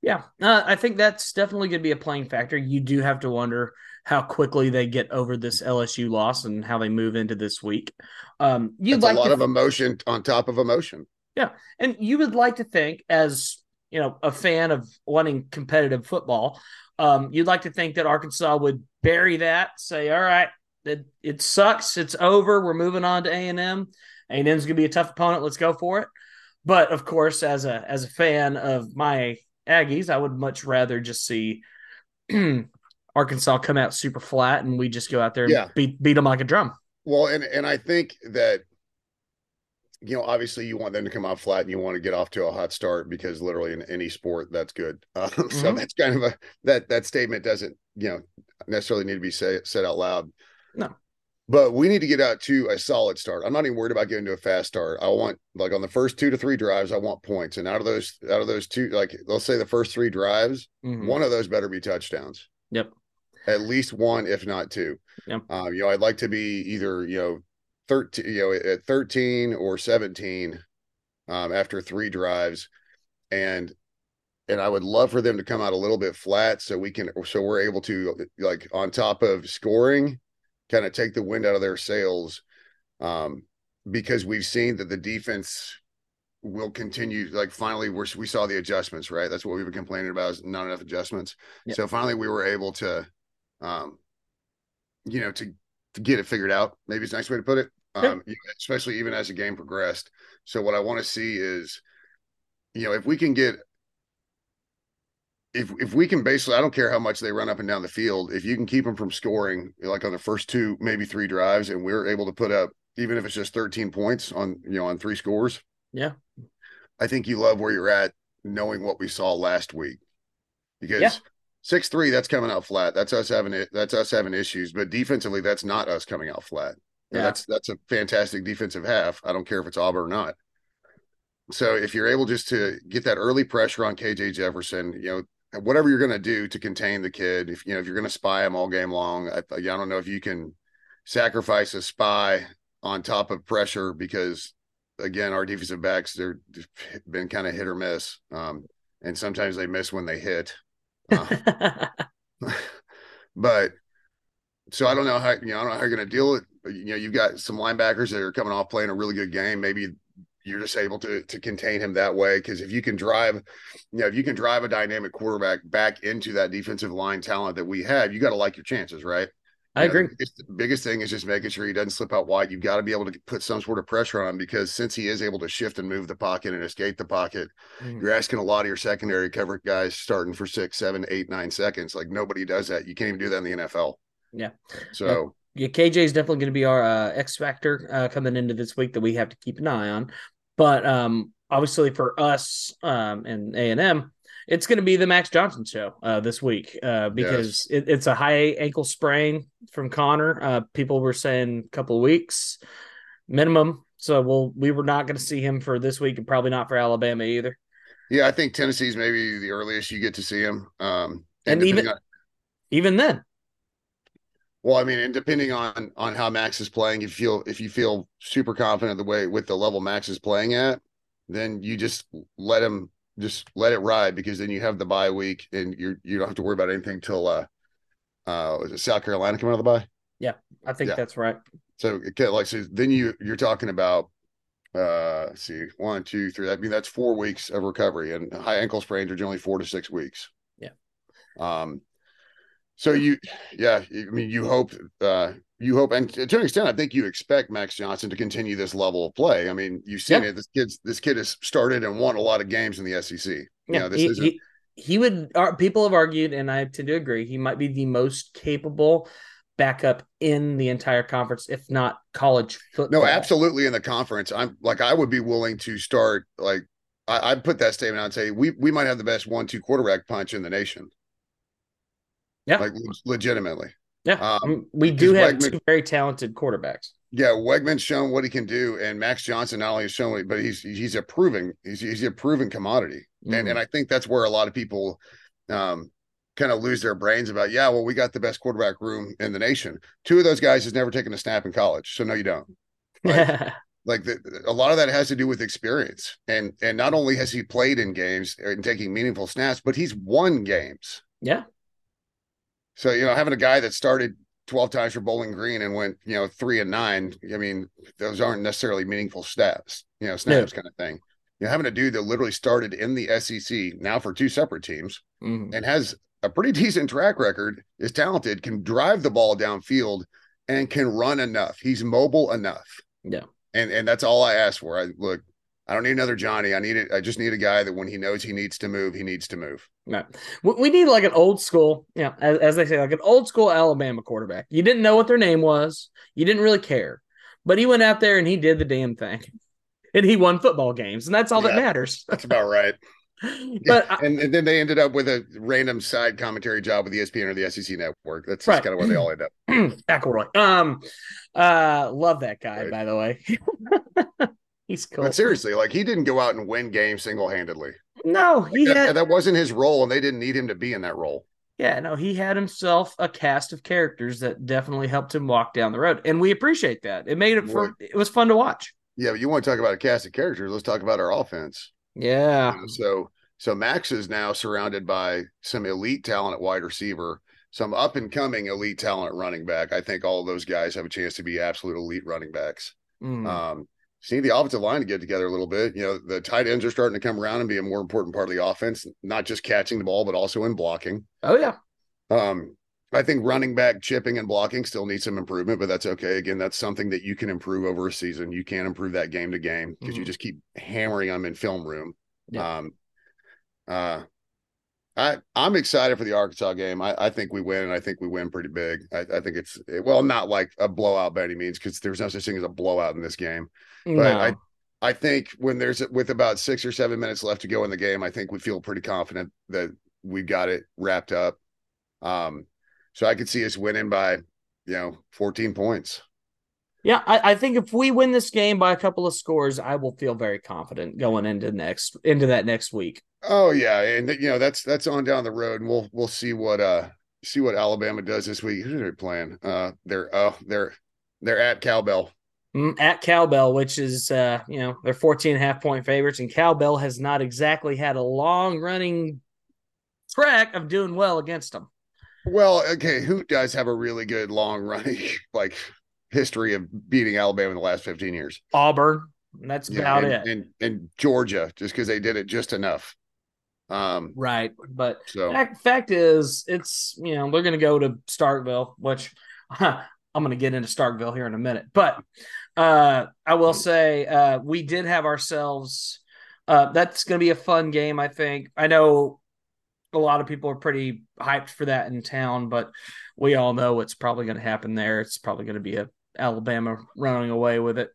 Yeah, uh, I think that's definitely going to be a playing factor. You do have to wonder how quickly they get over this LSU loss and how they move into this week. Um, you'd like a lot th- of emotion on top of emotion. Yeah, and you would like to think, as you know, a fan of wanting competitive football, um, you'd like to think that Arkansas would bury that, say, "All right, it, it sucks, it's over, we're moving on to A and M. A and M's going to be a tough opponent. Let's go for it." But of course, as a as a fan of my Aggies, I would much rather just see Arkansas come out super flat and we just go out there and yeah. beat beat them like a drum. Well, and and I think that you know, obviously you want them to come out flat and you want to get off to a hot start because literally in any sport that's good. Uh, mm-hmm. So that's kind of a that that statement doesn't you know necessarily need to be say, said out loud. No, but we need to get out to a solid start. I'm not even worried about getting to a fast start. I want like on the first two to three drives, I want points. And out of those, out of those two, like let's say the first three drives, mm-hmm. one of those better be touchdowns. Yep. At least one, if not two. Yep. Um, you know, I'd like to be either, you know, 13, you know, at 13 or 17 um, after three drives. And and I would love for them to come out a little bit flat so we can so we're able to like on top of scoring kind of take the wind out of their sails um, because we've seen that the defense will continue like finally we're, we saw the adjustments right? That's what we've been complaining about is not enough adjustments. Yep. so finally we were able to um you know to, to get it figured out maybe it's a nice way to put it um especially even as the game progressed. So what i want to see is you know if we can get if if we can basically, I don't care how much they run up and down the field. If you can keep them from scoring, like on the first two, maybe three drives, and we're able to put up, even if it's just 13 points on you know on three scores, yeah, I think you love where you're at, knowing what we saw last week, because. Yeah. Six three, that's coming out flat. That's us having it. That's us having issues. But defensively, that's not us coming out flat. Yeah. That's that's a fantastic defensive half. I don't care if it's Auburn or not. So if you're able just to get that early pressure on KJ Jefferson, you know, whatever you're going to do to contain the kid, if you know if you're going to spy him all game long, I, I don't know if you can sacrifice a spy on top of pressure because again, our defensive backs they're been kind of hit or miss, um, and sometimes they miss when they hit. Uh, but so I don't know how you know I don't know how you're going to deal with. You know, you've got some linebackers that are coming off playing a really good game. Maybe you're just able to to contain him that way because if you can drive, you know, if you can drive a dynamic quarterback back into that defensive line talent that we have, you got to like your chances, right? I You know, agree. the biggest thing is just making sure he doesn't slip out wide. You've got to be able to put some sort of pressure on him because since he is able to shift and move the pocket and escape the pocket, Mhm. you're asking a lot of your secondary cover guys starting for six, seven, eight, nine seconds. Like nobody does that. You can't even do that in the NFL. Yeah. So yeah, KJ is definitely going to be our uh, X factor uh, coming into this week that we have to keep an eye on. But um, obviously for us um, and A and M, it's going to be the Max Johnson show uh, this week uh, because it, it's a high ankle sprain from Conner. Uh, people were saying a couple of weeks minimum. So we'll we were not going to see him for this week and probably not for Alabama either. yeah, I think Tennessee's maybe the earliest you get to see him. Um, And depending even- on- Even then, well, I mean, and depending on on how Max is playing, if you feel if you feel super confident the way with the level Max is playing at, then you just let him just let it ride because then you have the bye week and you you don't have to worry about anything till uh uh South Carolina coming out of the bye. Yeah, I think Yeah. that's right. So like so then you you're talking about uh let's see one two three I mean that's four weeks of recovery and high ankle sprains are generally four to six weeks. Yeah. Um. So you yeah I mean you hope uh you hope and to an extent I think you expect Max Johnson to continue this level of play. I mean you've seen Yeah. it. This kid's this kid has started and won a lot of games in the SEC. You Yeah, know, this isn't he, he would. People have argued, and I tend to agree. He might be the most capable backup in the entire conference, if not college football. No, absolutely. In the conference, I'm like I would be willing to start. Like I, I'd put that statement out and say we we might have the best one-two quarterback punch in the nation. Yeah. like legitimately. Yeah, um, we do have Weigman- two very talented quarterbacks. Yeah, Weigman's shown what he can do, and Max Johnson not only has shown it, but he's he's a proven he's he's a proven commodity, and Mhm. and I think that's where a lot of people um kind of lose their brains about. Yeah, well, we got the best quarterback room in the nation. Two of those guys has never taken a snap in college, so no, you don't. Right. like the, a lot of that has to do with experience and and not only has he played in games and taking meaningful snaps but he's won games yeah, so you know having a guy that started 12 times for bowling green and went you know three and nine i mean those aren't necessarily meaningful snaps you know snaps kind of thing you know having a dude that literally started in the sec now for two separate teams Mhm. and has a pretty decent track record is talented can drive the ball downfield and can run enough he's mobile enough Yeah. and and that's all I asked for. I look, I don't need another Johnny. I need it. I just need a guy that when he knows he needs to move, he needs to move. Right. We need like an old school, you know, as, as they say, like an old school Alabama quarterback. You didn't know what their name was, you didn't really care, but he went out there and he did the damn thing, and he won football games, and that's all that matters. That's about right. but I- and, and then they ended up with a random side commentary job with ESPN or the SEC network. That's Right. kind of where they all end up. McElroy. Um, uh, love that guy, Right. by the way. He's cool. But seriously, like he didn't go out and win games single handedly. No, he That, had that wasn't his role, and they didn't need him to be in that role. yeah, no, he had himself a cast of characters that definitely helped him walk down the road, and we appreciate that. It made it for it was fun to watch. Yeah, but you want to talk about a cast of characters? Let's talk about our offense. Yeah, You know, so so Max is now surrounded by some elite talent at wide receiver, some up and coming elite talent running back. I think all of those guys have a chance to be absolute elite running backs. Mm. Um, need the offensive line to get together a little bit. You know, the tight ends are starting to come around and be a more important part of the offense, not just catching the ball, but also in blocking. oh yeah, Um, I think running back chipping and blocking still needs some improvement, but that's okay. Again, that's something that you can improve over a season. You can't improve that game to game because you Mhm. just keep hammering them in film room. Yeah. Um, uh, I I'm excited for the Arkansas game. I, I think we win, and I think we win pretty big. I, I think it's well, not like a blowout by any means, because there's no such thing as a blowout in this game. But no. I I think when there's with about six or seven minutes left to go in the game, I think we feel pretty confident that we've got it wrapped up. Um, so I could see us winning by, you know, 14 points. yeah, I, I think if we win this game by a couple of scores, I will feel very confident going into next into that next week. Oh yeah, and you know that's that's on down the road, and we'll we'll see what uh see what Alabama does this week. Who are they playing? Uh, they're oh they're they're at Cowbell. Mm, At Cowbell, which is uh, you know, they're 14 and a half point favorites, and Cowbell has not exactly had a long running track of doing well against them. Well, okay, who does have a really good long running like history of beating Alabama in the last 15 years? Auburn. That's Yeah, about and, it. And and Georgia, just because they did it just enough. Um, right. But so fact, fact is, it's, you know, they're going to go to Starkville, which I'm going to get into Starkville here in a minute. But uh, I will say uh, we did have ourselves, uh, that's going to be a fun game, I think. I know a lot of people are pretty hyped for that in town, but we all know what's probably going to happen there. It's probably going to be a Alabama running away with it.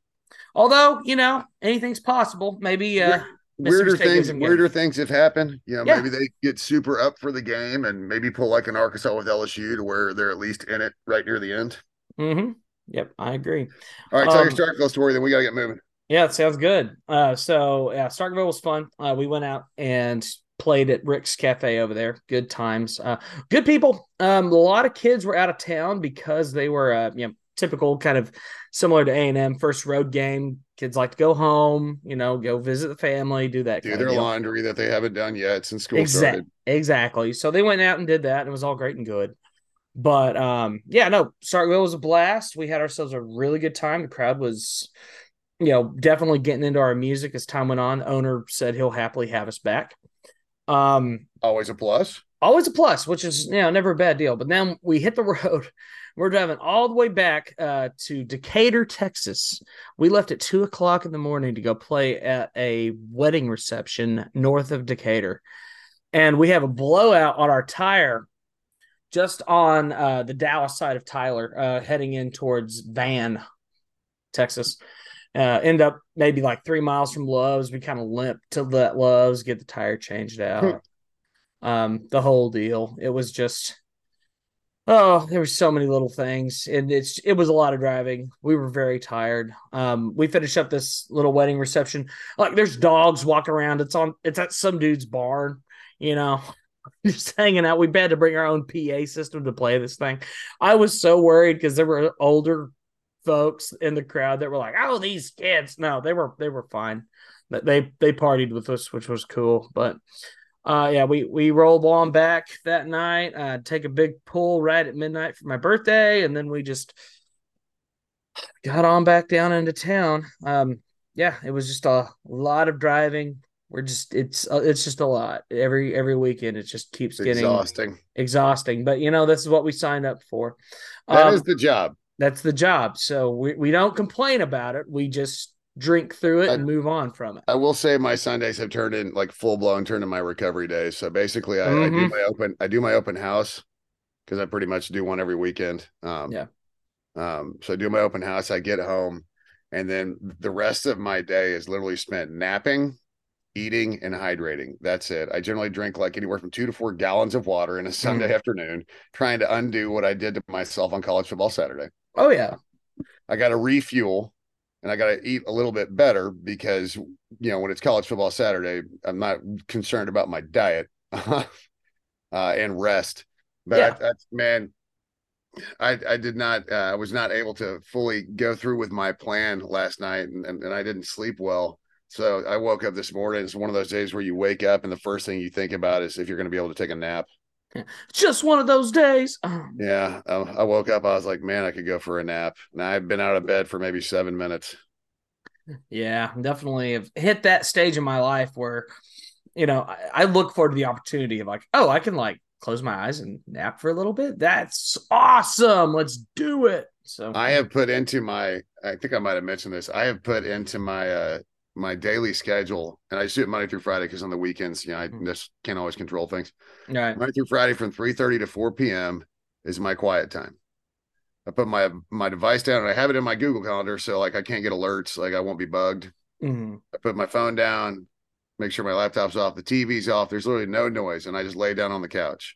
Although, you know, anything's possible. Maybe uh, weirder things weirder things have happened. You know, Yeah. maybe they get super up for the game and maybe pull like an Arkansas with LSU to where they're at least in it right near the end. Hmm Yep, I agree. All right, tell Um, your Starkville story, then we gotta get moving. Yeah, it sounds good. Uh, so yeah, Starkville was fun. Uh, we went out and played at Rick's Cafe over there. Good times. Uh, good people. Um, a lot of kids were out of town because they were, uh, you know, typical kind of similar to A and M first road game. Kids like to go home, you know, go visit the family, do that. Do their laundry that they haven't done yet since school Exact- started. Exactly. So they went out and did that, and it was all great and good. But um, yeah, no, Starkville was a blast. We had ourselves a really good time. The crowd was, you know, definitely getting into our music as time went on. Owner said he'll happily have us back. Um, Always a plus. always a plus, which is you know never a bad deal. But then we hit the road. We're driving all the way back uh, to Decatur, Texas. We left at two o'clock in the morning to go play at a wedding reception north of Decatur, and we have a blowout on our tire just on uh, the Dallas side of Tyler, uh, heading in towards Van, Texas. Uh, end up maybe like three miles from Love's. We kind of limp to that Love's, get the tire changed out. Um the whole deal. It was just oh there were so many little things and it's it was a lot of driving. We were very tired. Um we finished up this little wedding reception. Like there's dogs walking around. It's on it's at some dude's barn you know just hanging out we had to bring our own pa system to play this thing i was so worried because there were older folks in the crowd that were like oh these kids no they were they were fine they they partied with us which was cool but uh, yeah, we we rolled on back that night. Uh, take a big pull right at midnight for my birthday, and then we just got on back down into town. Um, yeah, it was just a lot of driving. We're just it's uh, it's just a lot every every weekend. It just keeps It's getting exhausting. exhausting. But you know, this is what we signed up for. That Um, is the job. that's the job. So we we don't complain about it. We just drink through it I- and move on from it. I will say my Sundays have turned in like full blown turned in my recovery days. So basically I, I do Mhm. my open I do my open house because I pretty much do one every weekend. Um Yeah. um so I do my open house, I get home, and then the rest of my day is literally spent napping, eating, and hydrating. That's it. I generally drink like anywhere from two to four gallons of water in a Sunday afternoon, trying to undo what I did to myself on college football Saturday. Oh yeah, I got to refuel and I got to eat a little bit better because, you know, when it's college football Saturday, I'm not concerned about my diet uh, and rest. But Yeah. I, that's, man, I, I did not, uh, I was not able to fully go through with my plan last night and, and, and I didn't sleep well. So I woke up this morning. It's one of those days where you wake up and the first thing you think about is if you're going to be able to take a nap. just one of those days. Yeah. I, I woke up. I was like, man, I could go for a nap. And I've been out of bed for maybe seven minutes. Yeah, definitely have hit that stage in my life where, you know, I, I look forward to the opportunity of like, oh, I can like close my eyes and nap for a little bit. That's awesome. Let's do it. So I have put into my I think I might have mentioned this. I have put into my uh my daily schedule and I just do it Monday through Friday because on the weekends, you know, I Mhm. just can't always control things. all right. Monday through Friday from 3 30 to 4 p.m. is my quiet time. I put my my device down and I have it in my Google calendar so like I can't get alerts, like I won't be bugged. Mhm. I put my phone down, make sure my laptop's off, the TV's off. There's literally no noise, and I just lay down on the couch.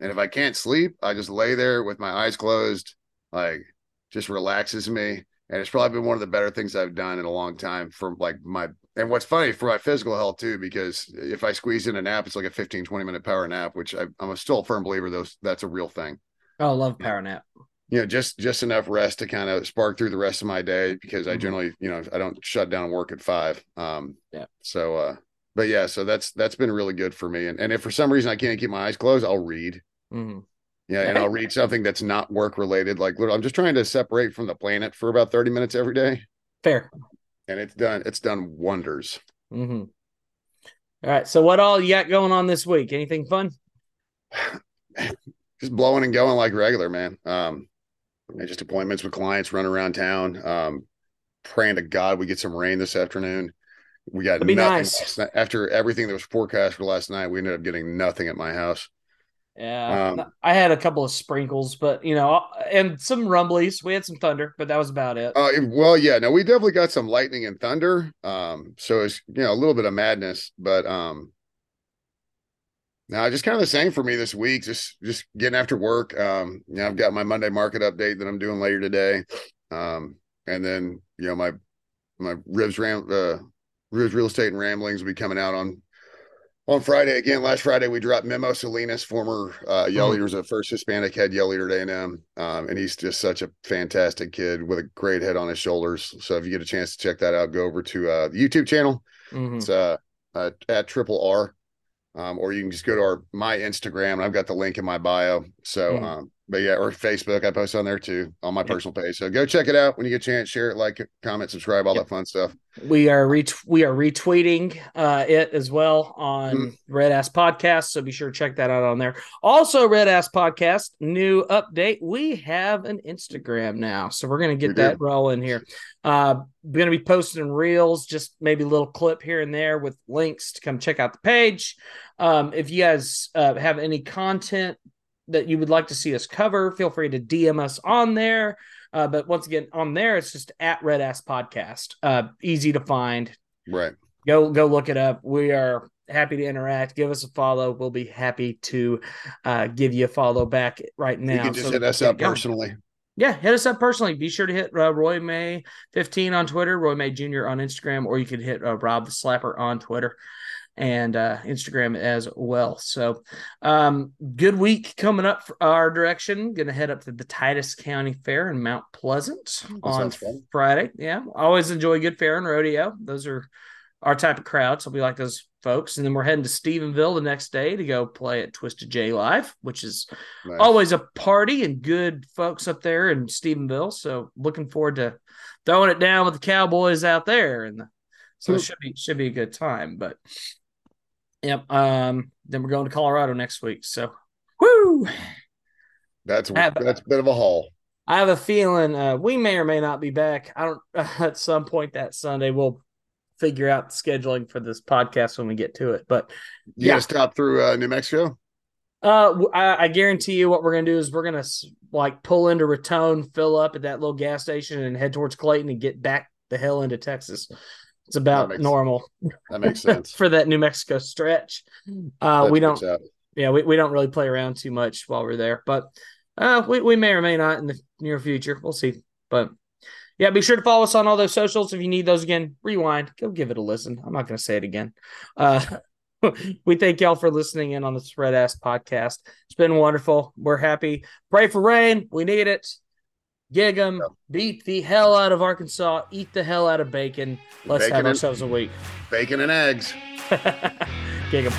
And if I can't sleep, I just lay there with my eyes closed, like just relaxes me. And it's probably been one of the better things I've done in a long time for like my and what's funny for my physical health too, because if I squeeze in a nap, it's like a 15, 20 minute power nap, which I, I'm still a firm believer those that's a real thing Oh, I love power nap. you know just just enough rest to kind of spark through the rest of my day because i Mhm. generally you know i don't shut down work at five um Yeah. so uh but yeah, so that's that's been really good for me. And and if for some reason I can't keep my eyes closed, I'll read. Mm-hmm. Yeah, and I'll read something that's not work related. Like I'm just trying to separate from the planet for about 30 minutes every day. Fair. And it's done, it's done wonders. Mm-hmm. All right. So what all you got going on this week? Anything fun? just blowing and going like regular, man. Um, just appointments with clients, run around town. Um, praying to God we get some rain this afternoon. We got nothing nice. after everything that was forecast for last night. We ended up getting nothing at my house. Yeah, um, I had a couple of sprinkles, but you know, and some rumblies. We had some thunder, but that was about it. Uh, well, yeah, no, we definitely got some lightning and thunder. Um, so it's you know a little bit of madness, but um, now just kind of the same for me this week. Just just getting after work. Um, you know, I've got my Monday market update that I'm doing later today. Um, and then you know my my ribs ram uh ribs real estate and ramblings will be coming out on on Friday again. Last Friday we dropped Memo Salinas, former uh, yell leader, mm-hmm. was first Hispanic head yell leader at A&M, um, and he's just such a fantastic kid with a great head on his shoulders. So if you get a chance to check that out, go over to uh, the YouTube channel. Mm-hmm. It's uh, uh, at Triple R, um, or you can just go to our my Instagram. and I've got the link in my bio. So mm-hmm. um, but yeah, or Facebook. I post on there too on my yep. personal page. So go check it out when you get a chance. Share it, like, comment, subscribe, all yep. that fun stuff. We are ret- we are retweeting uh, it as well on mm. Red Ass Podcast. So be sure to check that out on there. Also, Red Ass Podcast new update. We have an Instagram now, so we're gonna get we that do. rolling here. Uh, going to be posting reels, just maybe a little clip here and there with links to come check out the page. Um, if you guys uh, have any content that you would like to see us cover, feel free to DM us on there. Uh, but once again, on there, it's just at Red Ass Podcast. Uh, easy to find. Right. Go go look it up. We are happy to interact. Give us a follow. We'll be happy to uh, give you a follow back right now. You can just so hit us up personally. Yeah, hit us up personally. Be sure to hit uh, Roy May 15 on Twitter, Roy May Jr. on Instagram, or you can hit uh, Rob the Slapper on Twitter and uh, Instagram as well. So, um, good week coming up for our direction. Going to head up to the Titus County Fair in Mount Pleasant that on Friday. Yeah, always enjoy good fair and rodeo. Those are our type of crowd. So we like those folks. And then we're heading to Stephenville the next day to go play at Twisted J Live, which is nice. always a party and good folks up there in Stephenville. So looking forward to throwing it down with the Cowboys out there. And the, so it should be should be a good time. But Yep. Um, then we're going to Colorado next week. So, whoo! That's have, that's a bit of a haul. I have a feeling uh, we may or may not be back. I don't. Uh, at some point that Sunday, we'll figure out the scheduling for this podcast when we get to it. But you yeah, stop through uh, New Mexico. Uh, I, I, guarantee you, what we're gonna do is we're gonna like pull into Raton, fill up at that little gas station, and head towards Clayton and get back the hell into Texas. It's about that normal. That makes sense for that New Mexico stretch. Uh, we don't. Yeah, we, we don't really play around too much while we're there, but uh, we we may or may not in the near future. We'll see. But yeah, be sure to follow us on all those socials. If you need those again, rewind, go give it a listen. I'm not going to say it again. Uh, we thank y'all for listening in on the Spread Ass podcast. It's been wonderful. We're happy. Pray for rain. We need it. Gig them, beat the hell out of Arkansas, eat the hell out of bacon. Let's bacon have ourselves and, a week. Bacon and eggs. Gig them.